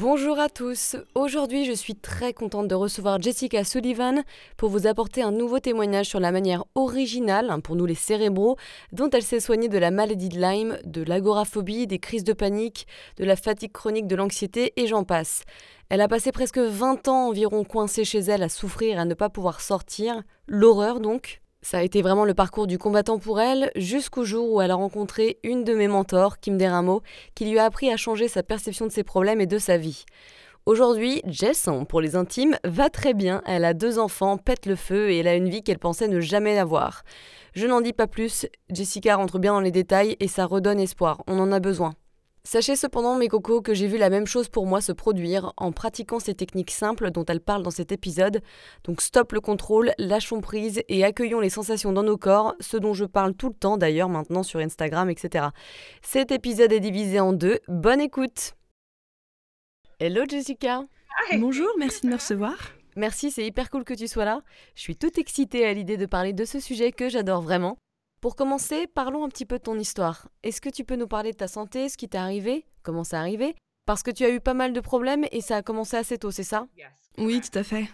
Bonjour à tous, aujourd'hui je suis très contente de recevoir Jessica Sullivan pour vous apporter un nouveau témoignage sur la manière originale, hein, pour nous les cérébraux, dont elle s'est soignée de la maladie de Lyme, de l'agoraphobie, des crises de panique, de la fatigue chronique, de l'anxiété et j'en passe. Elle a passé presque 20 ans environ coincée chez elle à souffrir à ne pas pouvoir sortir, l'horreur donc, ça a été vraiment le parcours du combattant pour elle, jusqu'au jour où elle a rencontré une de mes mentors, Kim Deramo, qui lui a appris à changer sa perception de ses problèmes et de sa vie. Aujourd'hui, Jess, pour les intimes, va très bien, elle a deux enfants, pète le feu et elle a une vie qu'elle pensait ne jamais avoir. Je n'en dis pas plus, Jessica rentre bien dans les détails et ça redonne espoir, on en a besoin. Sachez cependant, mes cocos, que j'ai vu la même chose pour moi se produire en pratiquant ces techniques simples dont elle parle dans cet épisode. Donc stop le contrôle, lâchons prise et accueillons les sensations dans nos corps, ce dont je parle tout le temps d'ailleurs maintenant sur Instagram, etc. Cet épisode est divisé en deux. Bonne écoute Hello Jessica Bonjour, merci de me recevoir. Merci, c'est hyper cool que tu sois là. Je suis toute excitée à l'idée de parler de ce sujet que j'adore vraiment. Pour commencer, parlons un petit peu de ton histoire. Est-ce que tu peux nous parler de ta santé, ce qui t'est arrivé, comment c'est arrivé? Parce que tu as eu pas mal de problèmes et ça a commencé assez tôt, c'est ça? Oui, tout à fait.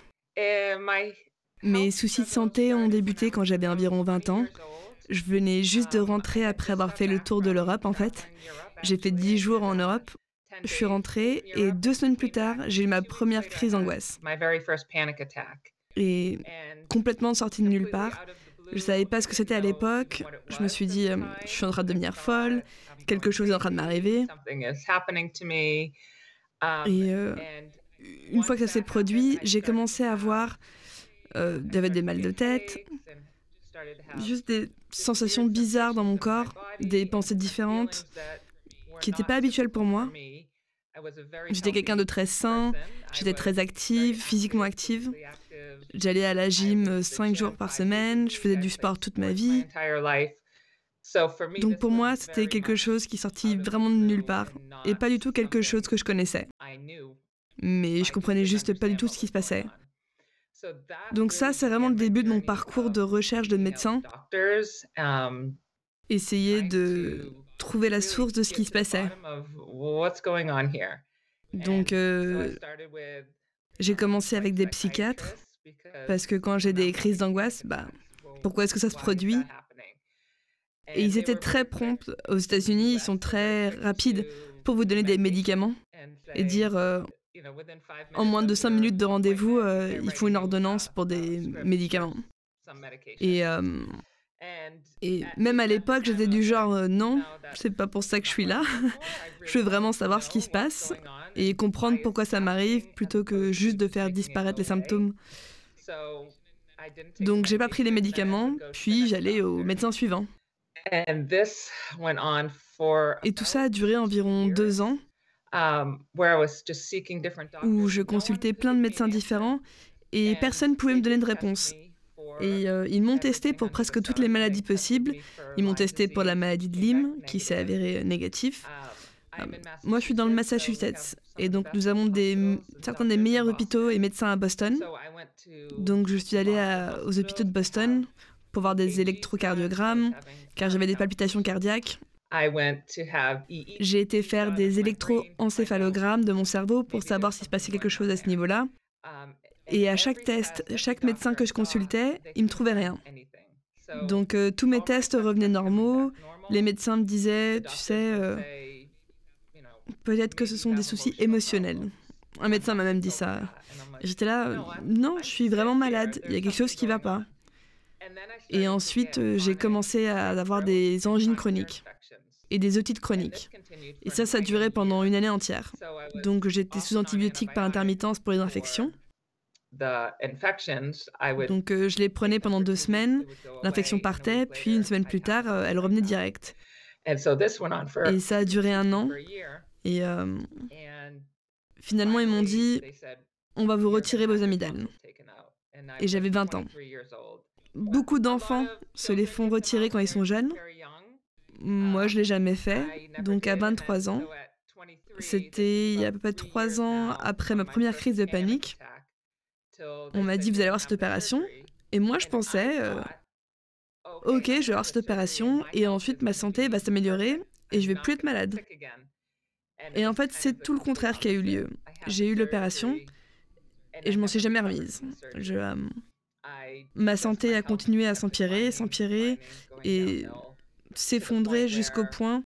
Mes soucis de santé ont débuté quand j'avais environ 20 ans. Je venais juste de rentrer après avoir fait le tour de l'Europe, en fait. J'ai fait 10 jours en Europe. Je suis rentrée et deux semaines plus tard, j'ai eu ma première crise d'angoisse. Et complètement sortie de nulle part, je savais pas ce que c'était à l'époque. Je me suis dit, euh, je suis en train de devenir folle, quelque chose est en train de m'arriver. Et euh, une fois que ça s'est produit, j'ai commencé à avoir euh, des mal de tête, juste des sensations bizarres dans mon corps, des pensées différentes qui n'étaient pas habituelles pour moi. J'étais quelqu'un de très sain, j'étais très active, physiquement active. J'allais à la gym euh, cinq jours par semaine, je faisais du sport toute ma vie. Donc pour moi, c'était quelque chose qui sortit vraiment de nulle part et pas du tout quelque chose que je connaissais. Mais je comprenais juste pas du tout ce qui se passait. Donc ça, c'est vraiment le début de mon parcours de recherche de médecin. Essayer de trouver la source de ce qui se passait. Donc, euh, j'ai commencé avec des psychiatres parce que quand j'ai des crises d'angoisse, bah, pourquoi est-ce que ça se produit? Et ils étaient très prompts. Aux États-Unis, ils sont très rapides pour vous donner des médicaments et dire euh, en moins de 5 minutes de rendez-vous, euh, il faut une ordonnance pour des médicaments. Et, euh, et même à l'époque, j'étais du genre non, c'est pas pour ça que je suis là. je veux vraiment savoir ce qui se passe et comprendre pourquoi ça m'arrive plutôt que juste de faire disparaître les symptômes. Donc j'ai pas pris les médicaments, puis j'allais au médecin suivant. Et tout ça a duré environ deux ans, um, où je consultais plein de médecins différents et personne ne pouvait me donner de réponse. Et euh, ils m'ont testé pour presque toutes les maladies possibles. Ils m'ont testé pour la maladie de Lyme, qui s'est avérée négatif. Um, euh, moi, je suis dans le Massachusetts, et donc nous avons des, certains des meilleurs hôpitaux et médecins à Boston. Donc je suis allée aux hôpitaux de Boston pour voir des électrocardiogrammes, car j'avais des palpitations cardiaques. J'ai été faire des électroencéphalogrammes de mon cerveau pour savoir s'il se passait quelque chose à ce niveau-là. Et à chaque test, chaque médecin que je consultais, il me trouvait rien. Donc euh, tous mes tests revenaient normaux. Les médecins me disaient, tu sais, euh, peut-être que ce sont des soucis émotionnels. Un médecin m'a même dit ça. J'étais là, non, je suis vraiment malade, il y a quelque chose qui ne va pas. Et ensuite, euh, j'ai commencé à avoir des angines chroniques et des otites chroniques. Et ça, ça durait pendant une année entière. Donc j'étais sous antibiotiques par intermittence pour les infections. Donc euh, je les prenais pendant deux semaines, l'infection partait, puis une semaine plus tard, euh, elle revenait direct. Et ça a duré un an. Et finalement, ils m'ont dit, on va vous retirer vos amygdales. Et j'avais 20 ans. beaucoup d'enfants se les font retirer quand ils sont jeunes. Moi, je l'ai jamais fait. Donc à 23 ans, c'était il y a à peu près 3 ans après ma première crise de panique. On m'a dit, vous allez avoir cette opération. Et moi, je pensais, euh, ok, je vais avoir cette opération et ensuite ma santé va s'améliorer et je vais plus être malade. Et en fait, c'est tout le contraire qui a eu lieu. J'ai eu l'opération et je m'en suis jamais remise. Je, euh, ma santé a continué à s'empirer, s'empirer et s'effondrer jusqu'au point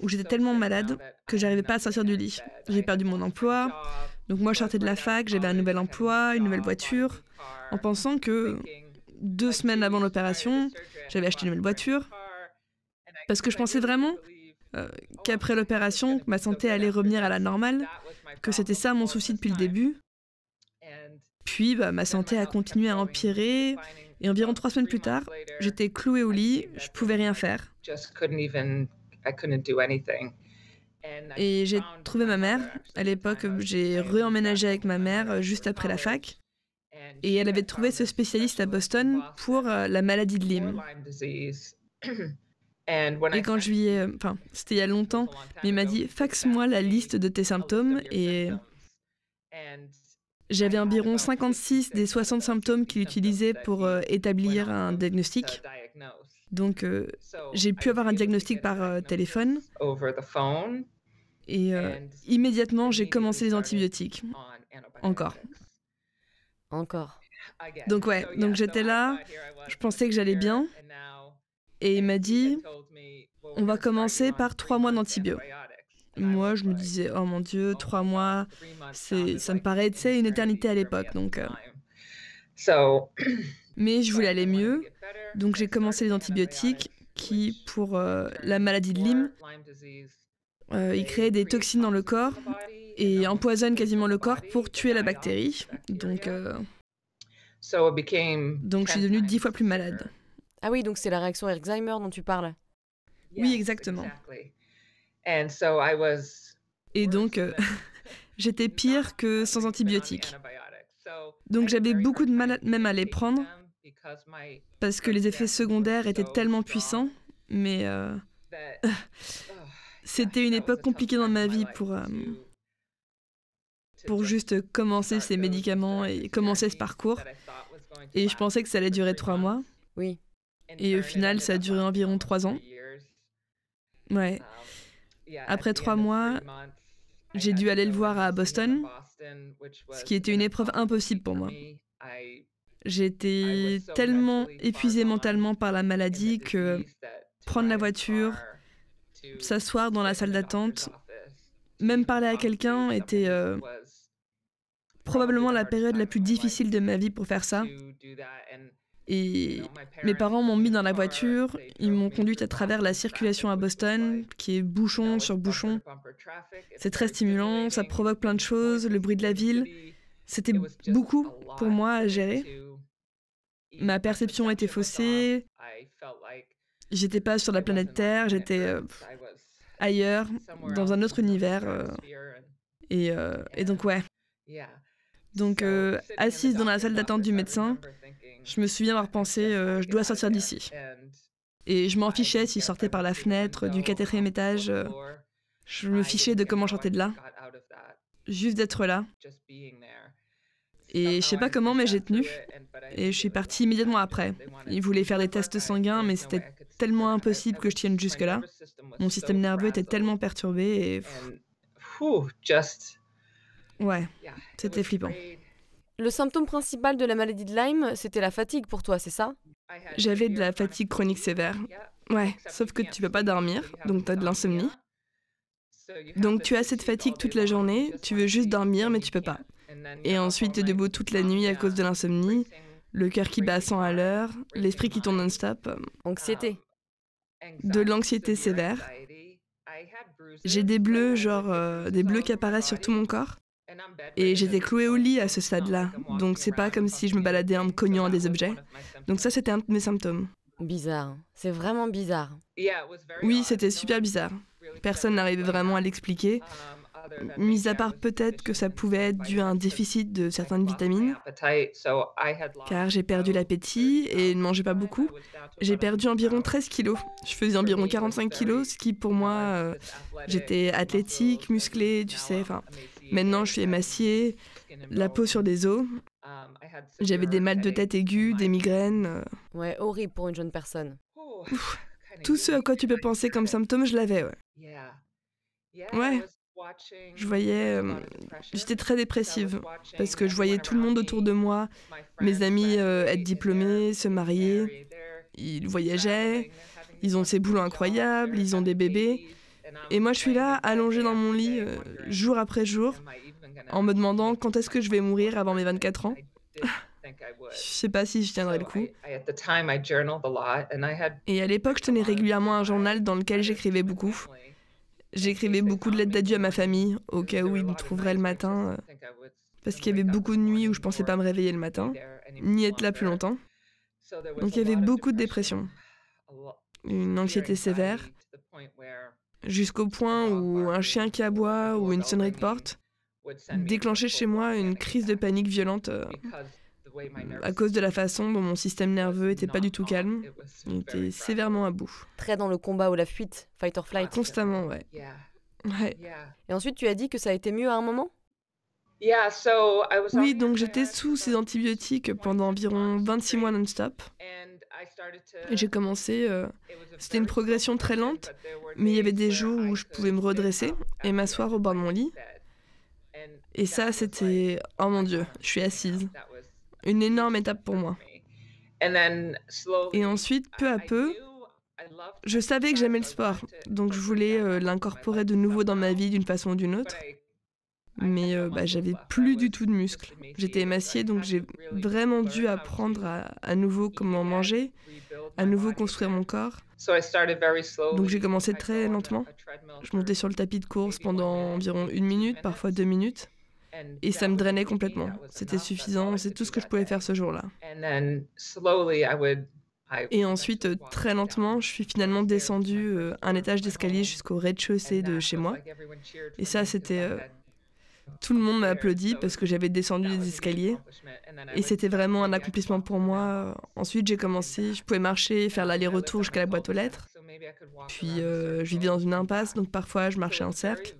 où j'étais tellement malade que j'arrivais pas à sortir du lit. J'ai perdu mon emploi. Donc moi, je sortais de la fac, j'avais un nouvel emploi, une nouvelle voiture, en pensant que deux semaines avant l'opération, j'avais acheté une nouvelle voiture. Parce que je pensais vraiment euh, qu'après l'opération, ma santé allait revenir à la normale, que c'était ça mon souci depuis le début. Puis bah, ma santé a continué à empirer, et environ trois semaines plus tard, j'étais clouée au lit, je pouvais rien faire. Et j'ai trouvé ma mère. À l'époque, j'ai réemménagé avec ma mère euh, juste après la fac. Et elle avait trouvé ce spécialiste à Boston pour euh, la maladie de Lyme. Et quand je lui ai... Euh, enfin, c'était il y a longtemps, mais il m'a dit, faxe-moi la liste de tes symptômes. Et j'avais environ 56 des 60 symptômes qu'il utilisait pour établir un diagnostic. Donc, j'ai pu avoir un diagnostic par téléphone. Et euh, immédiatement, j'ai commencé les antibiotiques. Encore. Encore. Donc ouais, donc j'étais là, je pensais que j'allais bien, et il m'a dit, on va commencer par trois mois d'antibiotiques. Moi, je me disais, oh mon Dieu, trois mois, ça me paraît, une éternité à l'époque, donc... Euh. Mais je voulais aller mieux, donc j'ai commencé les antibiotiques qui, pour euh, la maladie de Lyme, euh, il crée des toxines dans le corps et empoisonne quasiment le corps pour tuer la bactérie. Donc, donc je suis devenue dix fois plus malade. Ah oui, donc c'est la réaction Alzheimer dont tu parles. Oui, exactement. Et donc, euh, j'étais pire que sans antibiotiques. Donc j'avais beaucoup de mal même à les prendre parce que les effets secondaires étaient tellement puissants, mais C'était une époque compliquée dans ma vie pour, euh, pour juste commencer ces médicaments et commencer ce parcours. Et je pensais que ça allait durer trois mois. Oui. Et au final, ça a duré environ trois ans. Ouais. Après trois mois, j'ai dû aller le voir à Boston, ce qui était une épreuve impossible pour moi. J'étais tellement épuisée mentalement par la maladie que prendre la voiture, s'asseoir dans la salle d'attente, même parler à quelqu'un était euh, probablement la période la plus difficile de ma vie pour faire ça. Et mes parents m'ont mis dans la voiture, ils m'ont conduite à travers la circulation à Boston, qui est bouchon sur bouchon. C'est très stimulant, ça provoque plein de choses, le bruit de la ville. C'était beaucoup pour moi à gérer. Ma perception était faussée. J'étais pas sur la planète Terre, j'étais euh, ailleurs, dans un autre univers. Euh, et, euh, et, donc, ouais. Donc, assise dans la salle d'attente du médecin, je me souviens avoir pensé je dois sortir d'ici. Et je m'en fichais s'il sortait par la fenêtre du quatrième étage. je me fichais de comment chanter de là. Juste d'être là. Et je sais pas comment, mais j'ai tenu. Et je suis partie immédiatement après. Ils voulaient faire des tests sanguins, mais c'était tellement impossible que je tienne jusque-là. Mon système nerveux était tellement perturbé et... Ouais, c'était flippant. Le symptôme principal de la maladie de Lyme, c'était la fatigue pour toi, c'est ça? J'avais de la fatigue chronique sévère. Ouais, sauf que tu peux pas dormir, donc tu as de l'insomnie. Donc tu as cette fatigue toute la journée, tu veux juste dormir, mais tu peux pas. Et ensuite, tu es debout toute la nuit à cause de l'insomnie, le cœur qui bat à 100 à l'heure, l'esprit qui tourne non-stop. Anxiété de l'anxiété sévère. J'ai des bleus, genre euh, des bleus qui apparaissent sur tout mon corps. Et j'étais clouée au lit à ce stade-là. Donc c'est pas comme si je me baladais en me cognant à des objets. Donc ça, c'était un de mes symptômes. Bizarre. C'est vraiment bizarre. Oui, c'était super bizarre. Personne n'arrivait vraiment à l'expliquer. mis à part peut-être que ça pouvait être dû à un déficit de certaines vitamines, car j'ai perdu l'appétit et ne mangeais pas beaucoup. J'ai perdu environ 13 kilos. Je faisais environ 45 kilos, ce qui pour moi, euh, j'étais athlétique, musclée, tu sais. Enfin, maintenant, je suis émaciée, la peau sur des os. J'avais des mal de tête aigus, des migraines. Euh. Ouais, horrible pour une jeune personne. Tout ce à quoi tu peux penser comme symptôme, je l'avais, ouais. Ouais. Je voyais. Euh, j'étais très dépressive parce que je voyais tout le monde autour de moi, mes amis euh, être diplômés, se marier. Ils voyageaient, ils ont ces boulots incroyables, ils ont des bébés. Et moi, je suis là, allongée dans mon lit, euh, jour après jour, en me demandant quand est-ce que je vais mourir avant mes 24 ans. Je sais pas si je tiendrai le coup. Et à l'époque, je tenais régulièrement un journal dans lequel j'écrivais beaucoup. J'écrivais beaucoup de lettres d'adieu à ma famille, au cas où ils me trouveraient le matin, euh, parce qu'il y avait beaucoup de nuits où je pensais pas me réveiller le matin, ni être là plus longtemps. Donc il y avait beaucoup de dépression, une anxiété sévère, jusqu'au point où un chien qui aboie ou une sonnerie de porte déclenchait chez moi une crise de panique violente euh, à cause de la façon dont mon système nerveux était pas du tout calme. Il était sévèrement à bout. Très dans le combat ou la fuite, fight or flight. Constamment, ouais. ouais. Et ensuite, tu as dit que ça a été mieux à un moment? Oui, donc j'étais sous ces antibiotiques pendant environ 26 mois non-stop. J'ai commencé, euh, c'était une progression très lente, mais il y avait des jours où je pouvais me redresser et m'asseoir au bord de mon lit. Et ça, c'était, oh mon Dieu, je suis assise une énorme étape pour moi. Et ensuite, peu à peu, je savais que j'aimais le sport, donc je voulais euh, l'incorporer de nouveau dans ma vie d'une façon ou d'une autre. Mais euh, bah, j'avais plus du tout de muscles. J'étais émaciée, donc j'ai vraiment dû apprendre à, à, nouveau comment manger, à nouveau construire mon corps. Donc j'ai commencé très lentement. Je montais sur le tapis de course pendant environ une minute, parfois deux minutes. Et ça me drainait complètement. C'était suffisant, c'est tout ce que je pouvais faire ce jour-là. Et ensuite, euh, très lentement, je suis finalement descendue euh, un étage d'escalier jusqu'au rez-de-chaussée de chez moi. Et ça, c'était... Tout le monde m'a applaudi parce que j'avais descendu les escaliers. Et c'était vraiment un accomplissement pour moi. Ensuite, j'ai commencé, je pouvais marcher, faire l'aller-retour jusqu'à la boîte aux lettres. Puis euh, je vivais dans une impasse, donc parfois je marchais en cercle.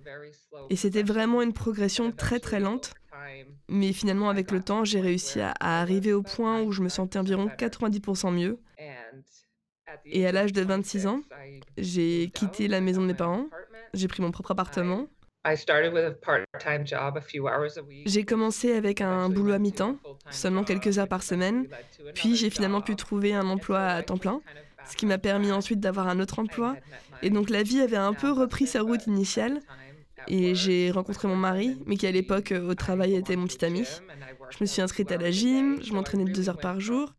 Et c'était vraiment une progression très très lente. Mais finalement, avec le temps, j'ai réussi à, arriver au point où je me sentais environ 90% mieux. Et à l'âge de 26 ans, j'ai quitté la maison de mes parents, j'ai pris mon propre appartement. J'ai commencé avec un boulot à mi-temps, seulement quelques heures par semaine, puis j'ai finalement pu trouver un emploi à temps plein ce qui m'a permis ensuite d'avoir un autre emploi. Et donc la vie avait un peu repris sa route initiale. Et j'ai rencontré mon mari, mais qui à l'époque au travail était mon petit ami. Je me suis inscrite à la gym, je m'entraînais deux heures par jour.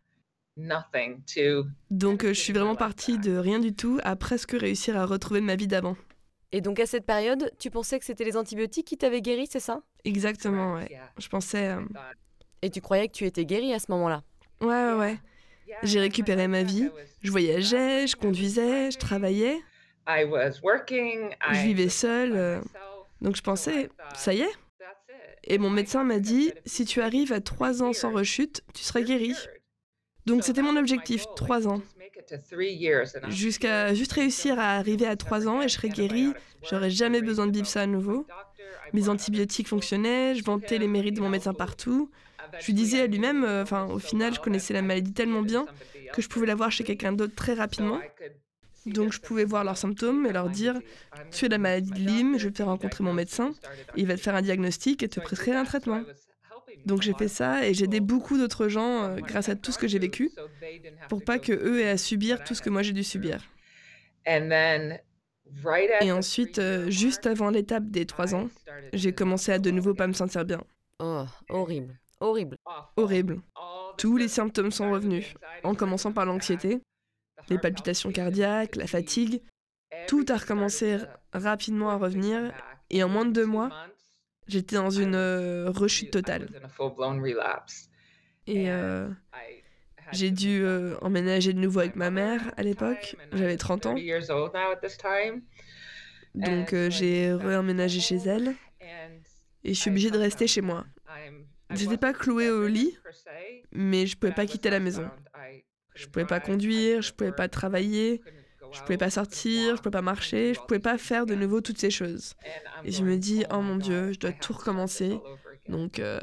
Donc je suis vraiment partie de rien du tout à presque réussir à retrouver ma vie d'avant. Et donc à cette période, tu pensais que c'était les antibiotiques qui t'avaient guéri, c'est ça? Exactement, ouais. Je pensais... Euh, Et tu croyais que tu étais guérie à ce moment-là? Ouais, ouais, ouais. J'ai récupéré ma vie. Je voyageais, je conduisais, je travaillais. Je vivais seule. Euh, donc je pensais, ça y est. Et mon médecin m'a dit, si tu arrives à trois ans sans rechute, tu seras guéri. Donc c'était mon objectif, trois ans. Jusqu'à juste réussir à arriver à trois ans et je serais guérie. J'aurais jamais besoin de vivre ça à nouveau. Mes antibiotiques fonctionnaient, je vantais les mérites de mon médecin partout. Je lui disais à lui-même, euh, enfin, au final, je connaissais la maladie tellement bien que je pouvais la voir chez quelqu'un d'autre très rapidement. Donc je pouvais voir leurs symptômes et leur dire Tu as la maladie de Lyme, je vais te faire rencontrer mon médecin, il va te faire un diagnostic et te prescrire un traitement. Donc j'ai fait ça et j'ai aidé beaucoup d'autres gens euh, grâce à tout ce que j'ai vécu pour pas que eux aient à subir tout ce que moi j'ai dû subir. Et ensuite, euh, juste avant l'étape des trois ans, j'ai commencé à de nouveau pas me sentir bien. Oh, horrible. Horrible. Horrible. Tous les symptômes sont revenus, en commençant par l'anxiété, les palpitations cardiaques, la fatigue. Tout a recommencé rapidement à revenir et en moins de deux mois, j'étais dans une euh, rechute totale. Et euh, j'ai dû euh, emménager de nouveau avec ma mère à l'époque. J'avais 30 ans. Donc j'ai réemménagé chez elle. et je suis obligée de rester chez moi. J'étais pas clouée au lit, mais je pouvais pas quitter la maison. Je pouvais pas conduire, je pouvais pas travailler, je pouvais pas sortir, je pouvais pas marcher, je pouvais pas faire de nouveau toutes ces choses. Et je me dis, oh mon Dieu, je dois tout recommencer. Donc, euh,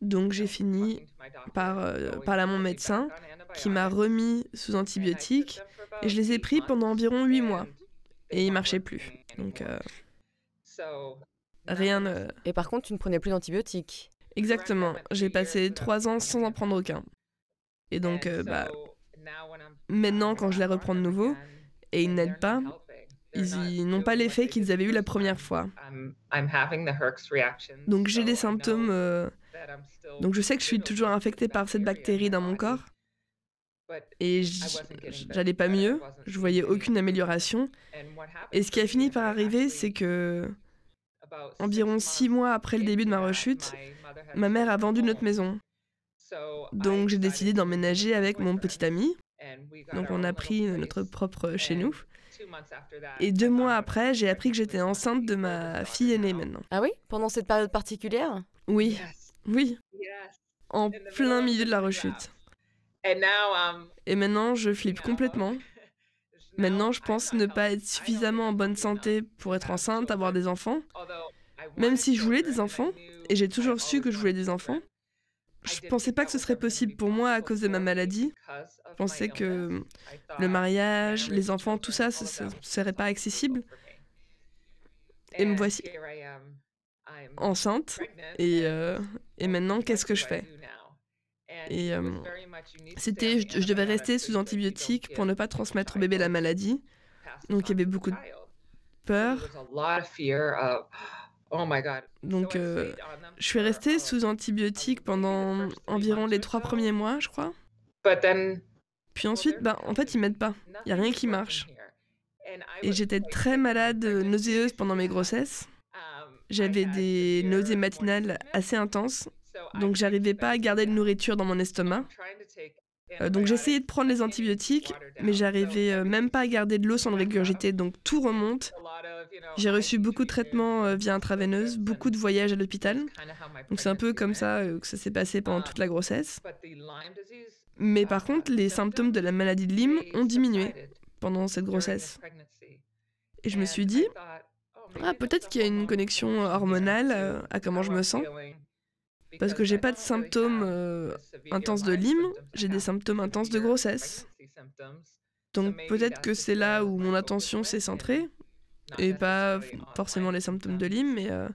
donc j'ai fini par euh, parler à mon médecin qui m'a remis sous antibiotiques et je les ai pris pendant environ 8 mois et ils marchaient plus. Donc euh, rien ne... Et par contre, tu ne prenais plus d'antibiotiques Exactement. J'ai passé 3 ans sans en prendre aucun. Et donc, bah, maintenant, quand je les reprends de nouveau, et ils n'aident pas, ils n'ont pas l'effet qu'ils avaient eu la première fois. Donc j'ai des symptômes. Euh, donc je sais que je suis toujours infectée par cette bactérie dans mon corps. Et j'allais pas mieux, je voyais aucune amélioration. Et ce qui a fini par arriver, c'est que environ six mois après le début de ma rechute, ma mère a vendu notre maison. Donc j'ai décidé d'emménager avec mon petit ami. Donc on a pris notre propre chez nous. Et deux mois après, j'ai appris que j'étais enceinte de ma fille aînée maintenant. Ah oui? Pendant cette période particulière? Oui, oui. En plein milieu de la rechute. Et maintenant, je flippe complètement. Maintenant, je pense ne pas être suffisamment en bonne santé pour être enceinte, avoir des enfants. Même si je voulais des enfants, et j'ai toujours su que je voulais des enfants, je pensais pas que ce serait possible pour moi à cause de ma maladie. Je pensais que le mariage, les enfants, tout ça, ce ne serait pas accessible. Et me voici enceinte. Et, euh, et maintenant, qu'est-ce que je fais? Et euh, c'était, je, je devais rester sous antibiotiques pour ne pas transmettre au bébé la maladie. Donc il y avait beaucoup de peur. Oh Donc, euh, je suis restée sous antibiotiques pendant environ les trois premiers mois, je crois. Puis ensuite, bah, en fait, ils m'aident pas. Il n'y a rien qui marche. Et j'étais très malade, nauséeuse pendant mes grossesses. J'avais des nausées matinales assez intenses, donc j'arrivais pas à garder de nourriture dans mon estomac. Euh, donc j'essayais de prendre les antibiotiques, mais j'arrivais euh, même pas à garder de l'eau sans le régurgiter, donc tout remonte. J'ai reçu beaucoup de traitements euh, via intraveineuse, beaucoup de voyages à l'hôpital. Donc c'est un peu comme ça que ça s'est passé pendant toute la grossesse. Mais par contre, les symptômes de la maladie de Lyme ont diminué pendant cette grossesse. Et je me suis dit, ah, peut-être qu'il y a une connexion hormonale à comment je me sens. Parce que j'ai pas de symptômes euh, intenses de Lyme, j'ai des symptômes intenses de grossesse. Donc peut-être que c'est là où mon attention s'est centrée, et pas forcément les symptômes de Lyme, mais euh,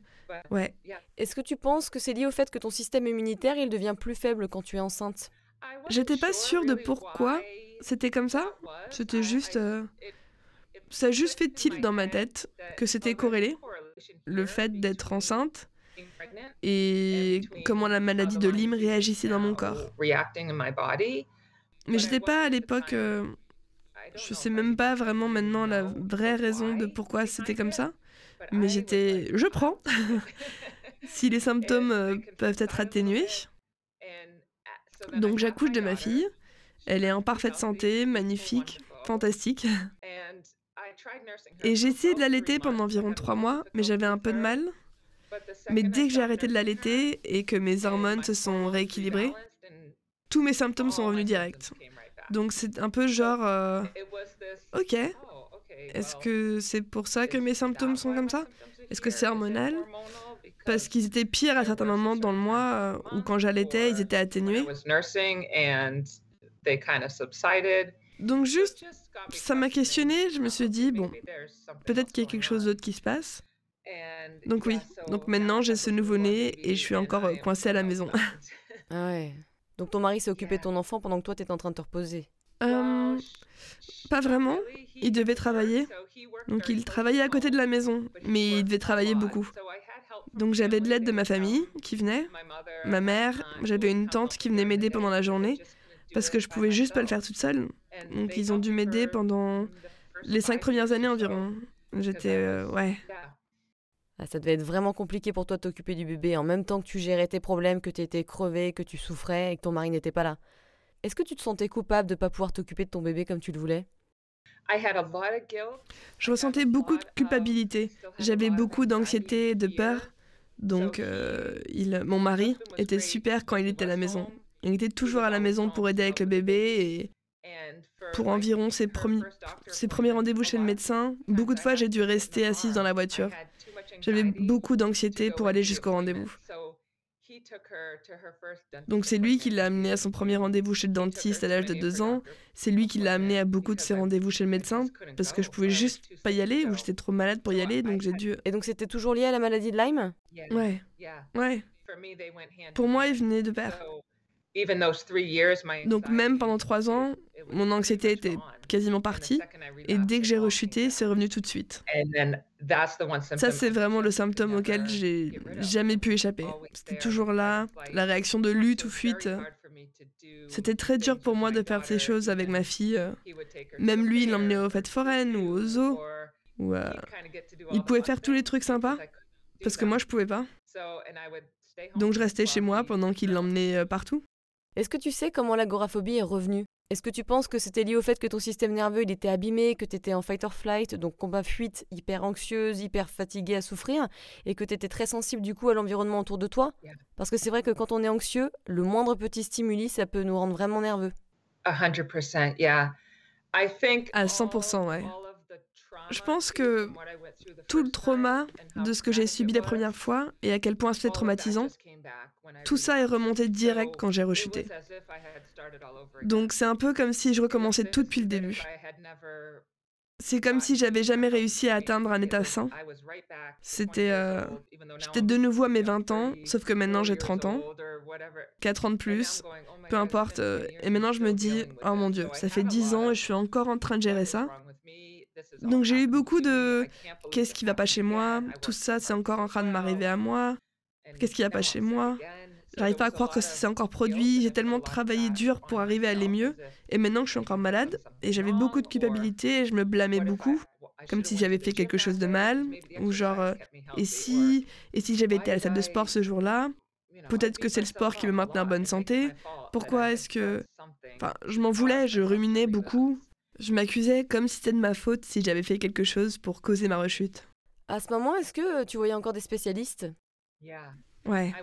ouais. Est-ce que tu penses que c'est lié au fait que ton système immunitaire il devient plus faible quand tu es enceinte? J'étais pas sûre de pourquoi c'était comme ça. C'était juste. Euh, ça a juste fait tilt dans ma tête que c'était corrélé. Le fait d'être enceinte et comment la maladie de Lyme réagissait dans mon corps. Mais j'étais pas à l'époque. Euh, je sais même pas vraiment maintenant la vraie raison de pourquoi c'était comme ça. Mais j'étais. Je prends Si les symptômes euh, peuvent être atténués. Donc j'accouche de ma fille. Elle est en parfaite santé, magnifique, fantastique. Et j'ai essayé de l'allaiter pendant environ trois mois, mais j'avais un peu de mal. Mais dès que j'ai arrêté de l'allaiter et que mes hormones se sont rééquilibrées, tous mes symptômes sont revenus direct. Donc c'est un peu genre, euh, ok, est-ce que c'est pour ça que mes symptômes sont comme ça? Est-ce que c'est hormonal? Parce qu'ils étaient pires à certains moments dans le mois euh, où quand j'allaitais, ils étaient atténués. Donc juste, ça m'a questionné, je me suis dit, bon, peut-être qu'il y a quelque chose d'autre qui se passe. Donc oui, donc maintenant j'ai ce nouveau-né et je suis encore euh, coincée à la maison. ah ouais. Donc ton mari s'est occupé de ton enfant pendant que toi t'étais en train de te reposer euh, Pas vraiment. Il devait travailler. Donc il travaillait à côté de la maison, mais il devait travailler beaucoup. Donc j'avais de l'aide de ma famille qui venait, ma mère, j'avais une tante qui venait m'aider pendant la journée parce que je pouvais juste pas le faire toute seule. Donc ils ont dû m'aider pendant les cinq premières années environ. J'étais euh, ouais. Ah, ça devait être vraiment compliqué pour toi de t'occuper du bébé en même temps que tu gérais tes problèmes, que tu étais crevé, que tu souffrais et que ton mari n'était pas là. Est-ce que tu te sentais coupable de ne pas pouvoir t'occuper de ton bébé comme tu le voulais? Je ressentais beaucoup de culpabilité. J'avais beaucoup d'anxiété et de peur. Donc, euh, il, mon mari était super quand il était à la maison. Il était toujours à la maison pour aider avec le bébé et pour environ ses premiers rendez-vous chez le médecin, beaucoup de fois j'ai dû rester assise dans la voiture. J'avais beaucoup d'anxiété pour aller jusqu'au rendez-vous. Donc c'est lui qui l'a amené à son premier rendez-vous chez le dentiste à l'âge de deux ans. C'est lui qui l'a amené à beaucoup de ses rendez-vous chez le médecin parce que je pouvais juste pas y aller ou j'étais trop malade pour y aller, donc j'ai dû. Et donc c'était toujours lié à la maladie de Lyme? Ouais. Ouais. Pour moi, il venait de pair. Donc même pendant trois ans, mon anxiété était quasiment partie. Et dès que j'ai rechuté, c'est revenu tout de suite. Ça, c'est vraiment le symptôme auquel j'ai jamais pu échapper. C'était toujours là, la réaction de lutte ou fuite. C'était très dur pour moi de faire ces choses avec ma fille. Même lui, il l'emmenait aux fêtes foraines ou aux zoos. Ou, euh, il pouvait faire tous les trucs sympas, parce que moi, je pouvais pas. Donc je restais chez moi pendant qu'il l'emmenait euh, partout. Est-ce que tu sais comment l'agoraphobie est revenue? Est-ce que tu penses que c'était lié au fait que ton système nerveux il était abîmé, que tu étais en fight or flight, donc combat-fuite, hyper anxieuse, hyper fatiguée à souffrir, et que tu étais très sensible du coup à l'environnement autour de toi? Parce que c'est vrai que quand on est anxieux, le moindre petit stimuli, ça peut nous rendre vraiment nerveux. À 100%, yeah. À 100%, ouais. Je pense que tout le trauma de ce que j'ai subi la première fois et à quel point c'était traumatisant, tout ça est remonté direct quand j'ai rechuté. Donc c'est un peu comme si je recommençais tout depuis le début. C'est comme si j'avais jamais réussi à atteindre un état sain. C'était. Euh, j'étais de nouveau à mes 20 ans, sauf que maintenant j'ai 30 ans, 4 ans de plus, peu importe. Euh, et maintenant je me dis, oh mon Dieu, ça fait 10 ans et je suis encore en train de gérer ça. Donc j'ai eu beaucoup de qu'est-ce qui va pas chez moi, tout ça c'est encore en train de m'arriver à moi, qu'est-ce qui va pas chez moi? J'arrive pas à croire que c'est encore produit, j'ai tellement travaillé dur pour arriver à aller mieux, et maintenant que je suis encore malade, et j'avais beaucoup de culpabilité, et je me blâmais beaucoup, comme si j'avais fait quelque chose de mal, ou genre, euh, et si, et si j'avais été à la salle de sport ce jour-là, peut-être que c'est le sport qui me maintenait en bonne santé, pourquoi est-ce que... Enfin, je m'en voulais, je ruminais beaucoup, je m'accusais comme si c'était de ma faute si j'avais fait quelque chose pour causer ma rechute. À ce moment, est-ce que tu voyais encore des spécialistes? Ouais.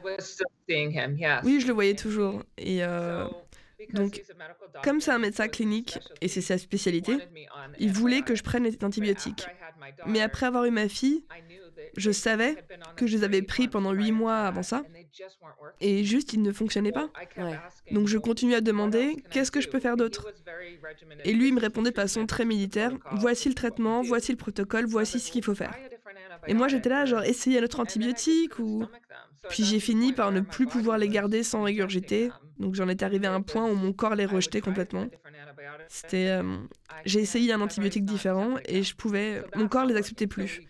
Oui, je le voyais toujours. Et euh, donc, comme c'est un médecin clinique et c'est sa spécialité, il voulait que je prenne les antibiotiques. Mais après avoir eu ma fille, je savais que je les avais pris pendant huit mois avant ça, et juste ils ne fonctionnaient pas. Donc je continuais à demander qu'est-ce que je peux faire d'autre? Et lui il me répondait de façon très militaire voici le traitement, voici le protocole, voici ce qu'il faut faire. Et moi j'étais là genre essayez un autre antibiotique ou puis j'ai fini par ne plus pouvoir les garder sans régurgiter. Donc j'en étais arrivé à un point où mon corps les rejetait complètement. C'était euh, j'ai essayé un antibiotique différent et je pouvais mon corps les acceptait plus.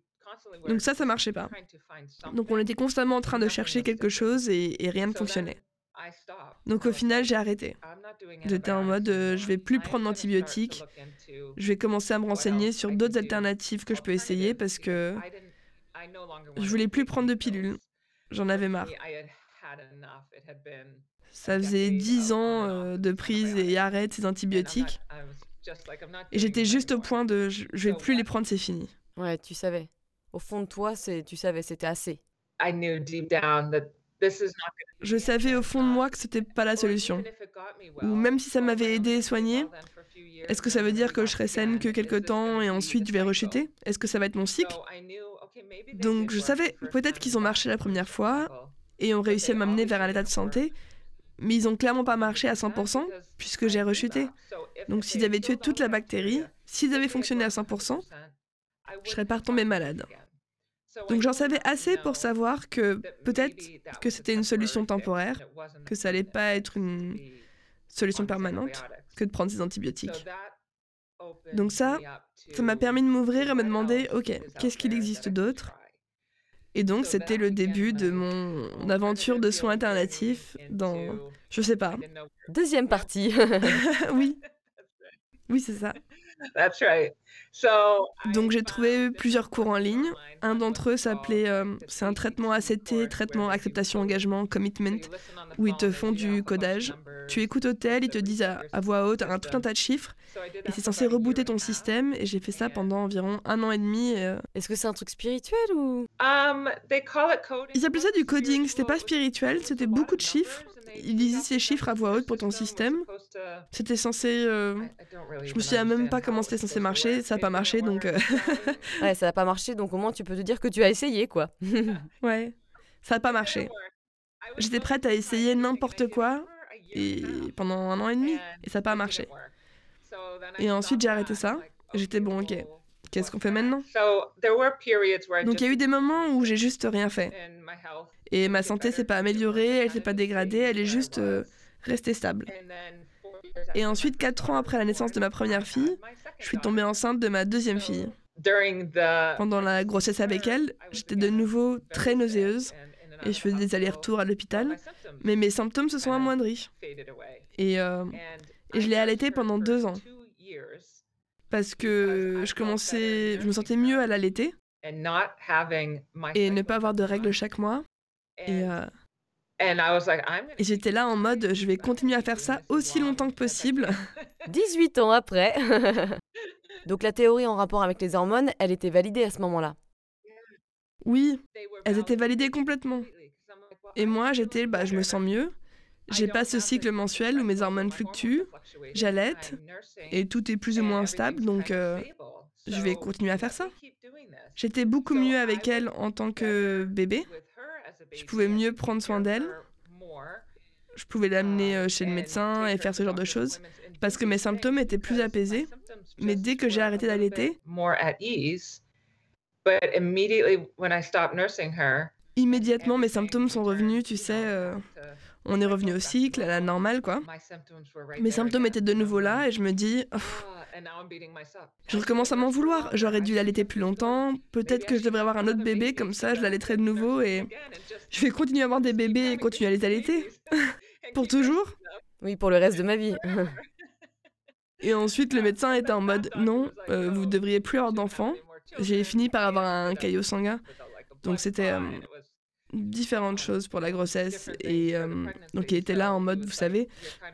Donc ça ça marchait pas. Donc on était constamment en train de chercher quelque chose et, rien ne fonctionnait. Donc au final, j'ai arrêté. J'étais en mode, euh, je vais plus prendre d'antibiotiques. Je vais commencer à me renseigner sur d'autres alternatives que je peux essayer parce que je voulais plus prendre de pilules. J'en avais marre. Ça faisait dix ans euh, de prise et arrêt de ces antibiotiques. Et j'étais juste au point de je, vais plus les prendre, c'est fini. Ouais, tu savais. Au fond de toi, c'est tu savais, c'était assez. Je savais au fond de moi que c'était pas la solution. Ou même si ça m'avait aidé et soigné, est-ce que ça veut dire que je serai saine que quelques temps et ensuite je vais rechuter? Est-ce que ça va être mon cycle? Donc je savais, peut-être qu'ils ont marché la première fois et ont réussi à m'amener vers un état de santé, mais ils ont clairement pas marché à 100% puisque j'ai rechuté. Donc s'ils avaient tué toute la bactérie, s'ils avaient fonctionné à 100%, je serais pas retombée malade. Donc j'en savais assez pour savoir que peut-être que c'était une solution temporaire, que ça allait pas être une solution permanente, que de prendre ces antibiotiques. Donc ça, ça m'a permis de m'ouvrir et me demander, ok, qu'est-ce qu'il existe d'autre? Et donc c'était le début de mon aventure de soins alternatifs dans, je sais pas. Deuxième partie. oui. Oui, c'est ça. Donc j'ai trouvé plusieurs cours en ligne. Un d'entre eux s'appelait, euh, c'est un traitement ACT, traitement acceptation engagement commitment, où ils te font du codage. tu écoutes au tel, ils te disent à, voix haute un, tout un tas de chiffres, et c'est censé rebooter ton système, et j'ai fait ça pendant environ un an et demi. Euh. Est-ce que c'est un truc spirituel ou? Um, Ils appelaient ça du coding, c'était pas spirituel, c'était beaucoup de chiffres. Ils disaient ces chiffres à voix haute pour ton système. C'était censé... Euh, je me souviens même pas comment c'était censé marcher, ça a pas marché, donc... Euh. ouais, ça a pas marché, donc au moins tu peux te dire que tu as essayé, quoi. ouais, ça a pas marché. J'étais prête à essayer n'importe quoi et pendant un an et demi et ça n'a pas marché. Et ensuite j'ai arrêté ça. J'étais bon, ok. Qu'est-ce qu'on fait maintenant? Donc il y a eu des moments où j'ai juste rien fait. Et ma santé s'est pas améliorée, elle s'est pas dégradée, elle est juste euh, restée stable. Et ensuite, quatre ans après la naissance de ma première fille, je suis tombée enceinte de ma deuxième fille. Pendant la grossesse avec elle, j'étais de nouveau très nauséeuse et je faisais des allers-retours à l'hôpital, mais mes symptômes se sont amoindris. Et, euh, et je l'ai allaité pendant deux ans. Parce que je commençais, je me sentais mieux à l'allaiter et ne pas avoir de règles chaque mois. Et, euh, et j'étais là en mode, je vais continuer à faire ça aussi longtemps que possible. 18 ans après. Donc la théorie en rapport avec les hormones, elle était validée à ce moment-là. Oui, elles étaient validées complètement. Et moi, j'étais, bah, je me sens mieux. J'ai pas ce cycle mensuel où mes hormones fluctuent. J'allaite et tout est plus ou moins stable, donc euh, je vais continuer à faire ça. J'étais beaucoup mieux avec elle en tant que bébé. Je pouvais mieux prendre soin d'elle. Je pouvais l'amener euh, chez le médecin et faire ce genre de choses parce que mes symptômes étaient plus apaisés. Mais dès que j'ai arrêté d'allaiter, Immédiatement, mes symptômes sont revenus, tu sais, euh, on est revenu au cycle, à la normale, quoi. Mes symptômes étaient de nouveau là et je me dis, ah, je recommence à m'en vouloir. J'aurais dû l'allaiter plus longtemps. Peut-être que je devrais avoir un autre bébé, comme ça je l'allaiterai de nouveau et je vais continuer à avoir des bébés et continuer à les allaiter. pour toujours? Oui, pour le reste de ma vie. et ensuite, le médecin était en mode, non, euh, vous devriez plus avoir d'enfants. J'ai fini par avoir un caillot sanguin. Donc c'était euh, différentes choses pour la grossesse. Et euh, donc il était là en mode, vous savez,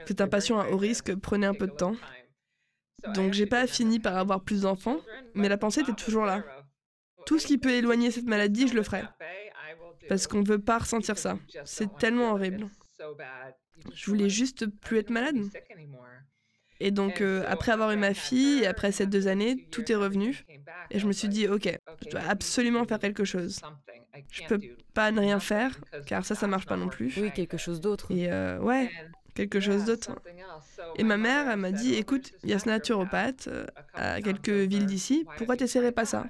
c'est un patient à haut risque, prenez un peu de temps. Donc j'ai pas fini par avoir plus d'enfants, mais la pensée était toujours là. Tout ce qui peut éloigner cette maladie, je le ferai. Parce qu'on veut pas ressentir ça. C'est tellement horrible. Je voulais juste plus être malade. Et donc, euh, après avoir eu ma fille et après ces deux années, tout est revenu. Et je me suis dit, ok, je dois absolument faire quelque chose. Je peux pas ne rien faire, car ça, ça marche pas non plus. Oui, quelque chose d'autre. Et euh, ouais, quelque chose d'autre. Et ma mère, elle m'a dit, écoute, il y a ce naturopathe euh, à quelques villes d'ici, pourquoi t'essaierais pas ça?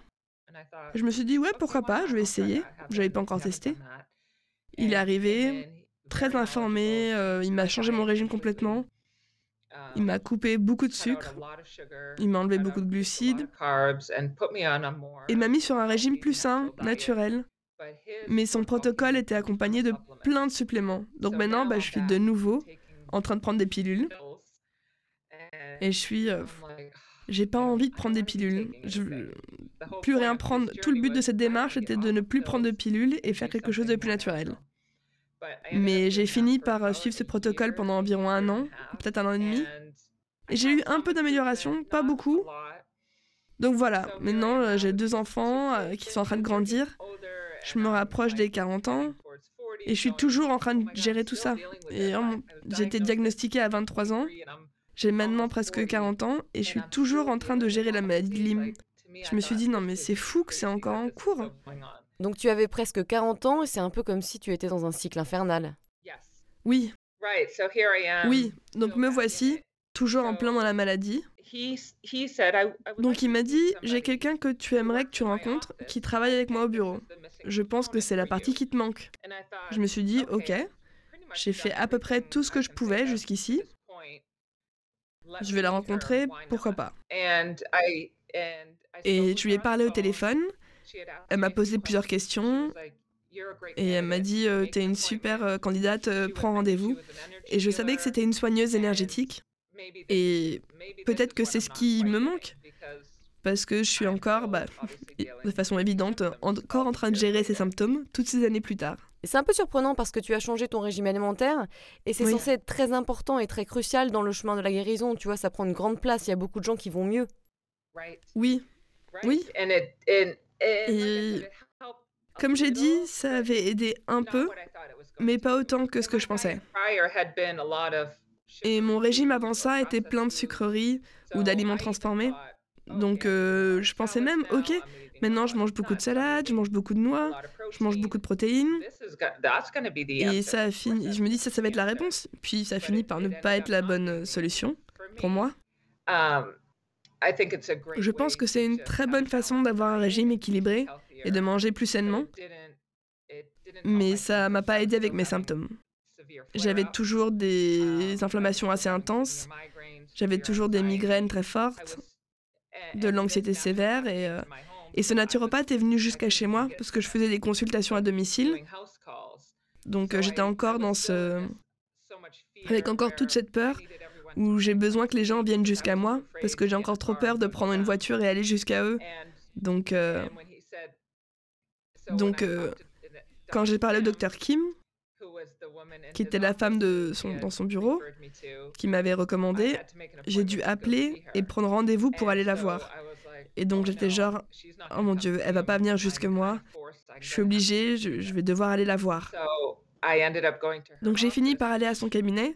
Je me suis dit, ouais, pourquoi pas, je vais essayer. Je n'avais pas encore testé. Il est arrivé, très informé, il m'a changé mon régime complètement. Il m'a coupé beaucoup de sucre, il m'a enlevé beaucoup de glucides et m'a mis sur un régime plus sain, naturel. Mais son protocole était accompagné de plein de suppléments. Donc maintenant, bah, je suis de nouveau en train de prendre des pilules. Et je suis... Euh, j'ai pas envie de prendre des pilules. Je plus rien prendre. Tout le but de cette démarche était de ne plus prendre de pilules et faire quelque chose de plus naturel. Mais j'ai fini par euh, suivre ce protocole pendant environ un an, peut-être un an et demi. Et j'ai eu un peu d'amélioration, pas beaucoup. Donc voilà, maintenant euh, j'ai deux enfants euh, qui sont en train de grandir. Je me rapproche des 40 ans et je suis toujours en train de gérer tout ça. Et j'ai été diagnostiquée à 23 ans. J'ai maintenant presque 40 ans et je suis toujours en train de gérer la maladie de Lyme. Je me suis dit non mais c'est fou que c'est encore en cours. Donc tu avais presque 40 ans et c'est un peu comme si tu étais dans un cycle infernal. Oui. Oui, donc me voici, toujours en plein dans la maladie. Donc il m'a dit, j'ai quelqu'un que tu aimerais que tu rencontres qui travaille avec moi au bureau. Je pense que c'est la partie qui te manque. Je me suis dit, ok, j'ai fait à peu près tout ce que je pouvais jusqu'ici. Je vais la rencontrer, pourquoi pas. Et je lui ai parlé au téléphone. Elle m'a posé plusieurs questions et elle m'a dit euh, T'es une super euh, candidate, euh, prends rendez-vous. Et je savais que c'était une soigneuse énergétique. Et peut-être que c'est ce qui me manque. parce que je suis encore, bah, de façon évidente, encore en train de gérer ces symptômes toutes ces années plus tard. C'est un peu surprenant parce que tu as changé ton régime alimentaire et c'est censé être très important et très crucial dans le chemin de la guérison. Tu vois, ça prend une grande place. Il y a beaucoup de gens qui vont mieux. Oui. Oui. Et comme j'ai dit, ça avait aidé un peu, mais pas autant que ce que je pensais. Et mon régime avant ça était plein de sucreries ou d'aliments transformés. Donc euh, je pensais même, ok, maintenant je mange beaucoup de salade, je mange beaucoup de noix, je mange beaucoup de protéines. Et ça a fini, je me dis ça, ça va être la réponse. Puis ça finit par ne pas être la bonne euh, solution pour moi. Je pense que c'est une très bonne façon d'avoir un régime équilibré et de manger plus sainement. Mais ça m'a pas aidé avec mes symptômes. J'avais toujours des inflammations assez intenses, j'avais toujours des migraines très fortes, de l'anxiété sévère et, euh, et ce naturopathe est venu jusqu'à chez moi parce que je faisais des consultations à domicile. Donc euh, j'étais encore dans ce... avec encore toute cette peur où j'ai besoin que les gens viennent jusqu'à moi parce que j'ai encore trop peur de prendre une voiture et aller jusqu'à eux. Donc, euh, donc quand j'ai parlé au docteur Kim, qui était la femme de son, dans son bureau, qui m'avait recommandé, j'ai dû appeler et prendre rendez-vous pour aller la voir. Et donc j'étais genre, oh mon Dieu, elle va pas venir jusque moi. Je suis obligée, je, vais devoir aller la voir. Donc j'ai fini par aller à son cabinet,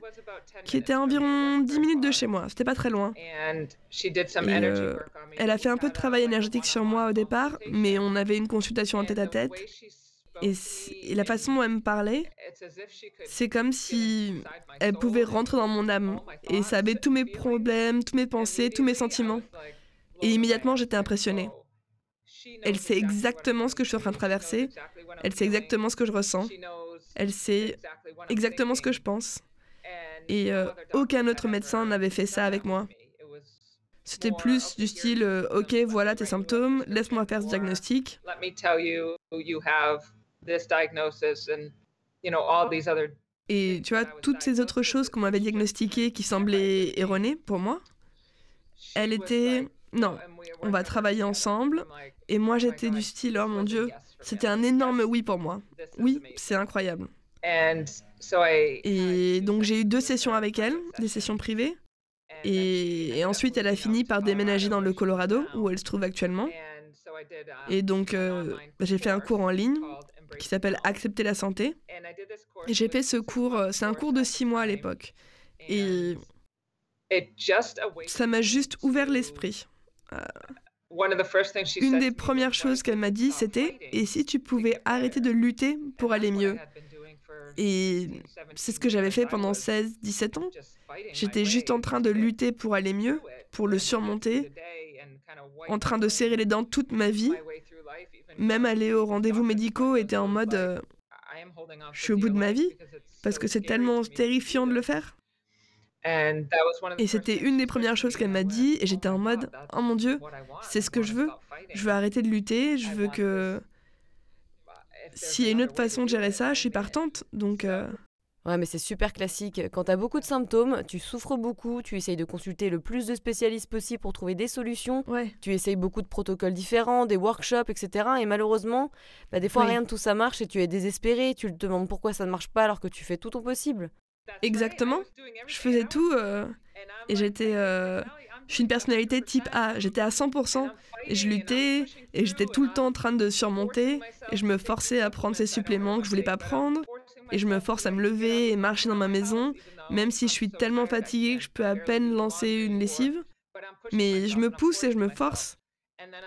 qui était à environ 10 minutes de chez moi, c'était pas très loin. Euh, elle a fait un peu de travail énergétique sur moi au départ, mais on avait une consultation en tête à tête. Et, la façon dont elle me parlait, c'est comme si elle pouvait rentrer dans mon âme et ça avait tous mes problèmes, tous mes pensées, tous mes sentiments. Et immédiatement, j'étais impressionnée. Elle sait exactement ce que je suis en train de traverser. Elle sait exactement ce que je ressens. Elle sait exactement ce que je pense. Et euh, aucun autre médecin n'avait fait ça avec moi. C'était plus du style, euh, ok, voilà tes symptômes, laisse-moi faire ce diagnostic. Et tu vois, toutes ces autres choses qu'on m'avait diagnostiquées qui semblaient erronées pour moi, elle était non, on va travailler ensemble. Et moi, j'étais du style, oh mon Dieu, c'était un énorme oui pour moi. Oui, c'est incroyable. Et donc, j'ai eu deux sessions avec elle, des sessions privées. Et, ensuite, elle a fini par déménager dans le Colorado, où elle se trouve actuellement. Et donc, euh, j'ai fait un cours en ligne qui s'appelle Accepter la santé. Et j'ai fait ce cours, euh, c'est un cours de six mois à l'époque. Et ça m'a juste ouvert l'esprit. Une des premières choses qu'elle m'a dit, c'était Et si tu pouvais arrêter de lutter pour aller mieux Et c'est ce que j'avais fait pendant 16-17 ans. J'étais juste en train de lutter pour aller mieux, pour le surmonter, en train de serrer les dents toute ma vie. Même aller aux rendez-vous médicaux était en mode euh, Je suis au bout de ma vie, parce que c'est tellement terrifiant de le faire. Et c'était une des premières choses qu'elle m'a dit, et j'étais en mode Oh mon Dieu, c'est ce que je veux. Je veux arrêter de lutter, je veux que. S'il y a une autre façon de gérer ça, je suis partante. Donc. Euh, ouais, mais c'est super classique. Quand tu as beaucoup de symptômes, tu souffres beaucoup, tu essayes de consulter le plus de spécialistes possible pour trouver des solutions. Ouais. Tu essayes beaucoup de protocoles différents, des workshops, etc. Et malheureusement, bah, des fois, rien de tout ça marche et tu es désespéré. Tu te demandes pourquoi ça ne marche pas alors que tu fais tout ton possible. Exactement. Je faisais tout euh, et j'étais. Euh, je suis une personnalité type A. J'étais à 100% et je luttais et j'étais tout le temps en train de surmonter et je me forçais à prendre ces suppléments que je voulais pas prendre et je me force à me lever et marcher dans ma maison, même si je suis tellement fatiguée que je peux à peine lancer une lessive. Mais je me pousse et je me force.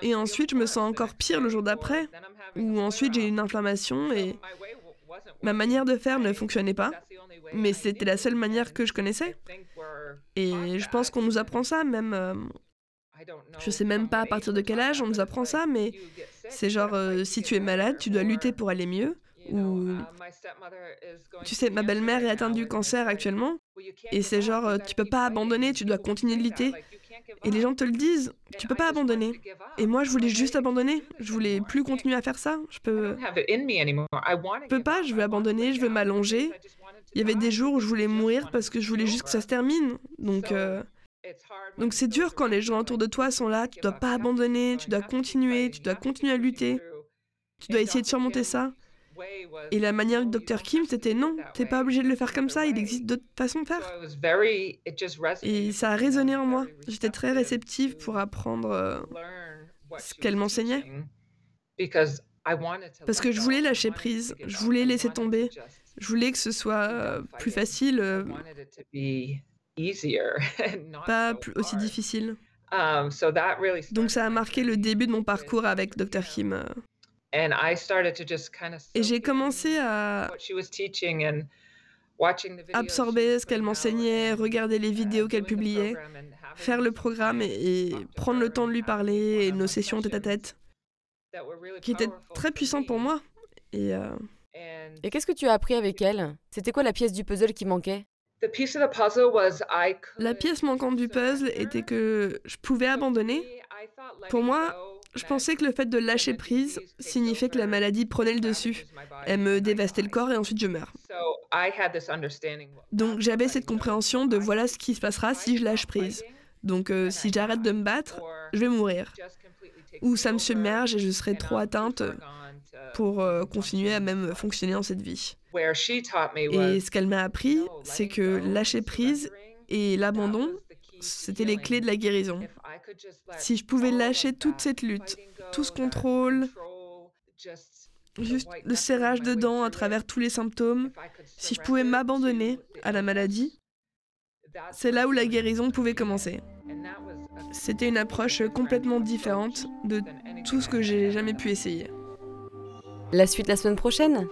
Et ensuite, je me sens encore pire le jour d'après, où ensuite j'ai une inflammation et ma manière de faire ne fonctionnait pas mais c'était la seule manière que je connaissais. Et je pense qu'on nous apprend ça, même. Euh, je sais même pas à partir de quel âge on nous apprend ça, mais c'est genre euh, si tu es malade, tu dois lutter pour aller mieux. Ou tu sais, ma belle-mère est atteinte du cancer actuellement, et c'est genre euh, tu peux pas abandonner, tu dois continuer de lutter. Et les gens te le disent, tu peux pas abandonner. Et moi, je voulais juste abandonner. Je voulais plus continuer à faire ça. Je peux, je peux pas. Je veux abandonner. Je veux m'allonger. Il y avait des jours où je voulais mourir parce que je voulais juste que ça se termine. Donc, euh, Donc c'est dur quand les gens autour de toi sont là, tu dois pas abandonner, tu dois continuer, tu dois continuer à lutter, tu dois essayer de surmonter ça. Et la manière de Dr. Kim, c'était non, t'es pas obligé de le faire comme ça, il existe d'autres façons de faire. Et ça a résonné en moi. J'étais très réceptive pour apprendre euh, ce qu'elle m'enseignait. Parce que je voulais lâcher prise, je voulais laisser tomber, je voulais que ce soit euh, plus facile, euh, pas aussi difficile. Um, Donc ça a marqué le début de mon parcours avec Dr. Kim. Et j'ai commencé à absorber ce qu'elle m'enseignait, regarder les vidéos qu'elle publiait, faire le programme et, prendre le temps de lui parler et nos sessions tête à tête, qui étaient très puissantes pour moi. Et, euh, et qu'est-ce que tu as appris avec elle? C'était quoi la pièce du puzzle qui manquait? La pièce manquante du puzzle était que je pouvais abandonner. Pour moi, je pensais que le fait de lâcher prise signifiait que la maladie prenait le dessus. Elle me dévastait le corps et ensuite je meurs. Donc j'avais cette compréhension de voilà ce qui se passera si je lâche prise. Donc euh, si j'arrête de me battre, je vais mourir. Ou ça me submerge et je serai trop atteinte pour euh, continuer à même fonctionner en cette vie. Et ce qu'elle m'a appris, c'est que lâcher prise et l'abandon, c'était les clés de la guérison. Si je pouvais lâcher toute cette lutte, tout ce contrôle, juste le serrage de dents à travers tous les symptômes, si je pouvais m'abandonner à la maladie, c'est là où la guérison pouvait commencer. C'était une approche complètement différente de tout ce que j'ai jamais pu essayer. La suite la semaine prochaine?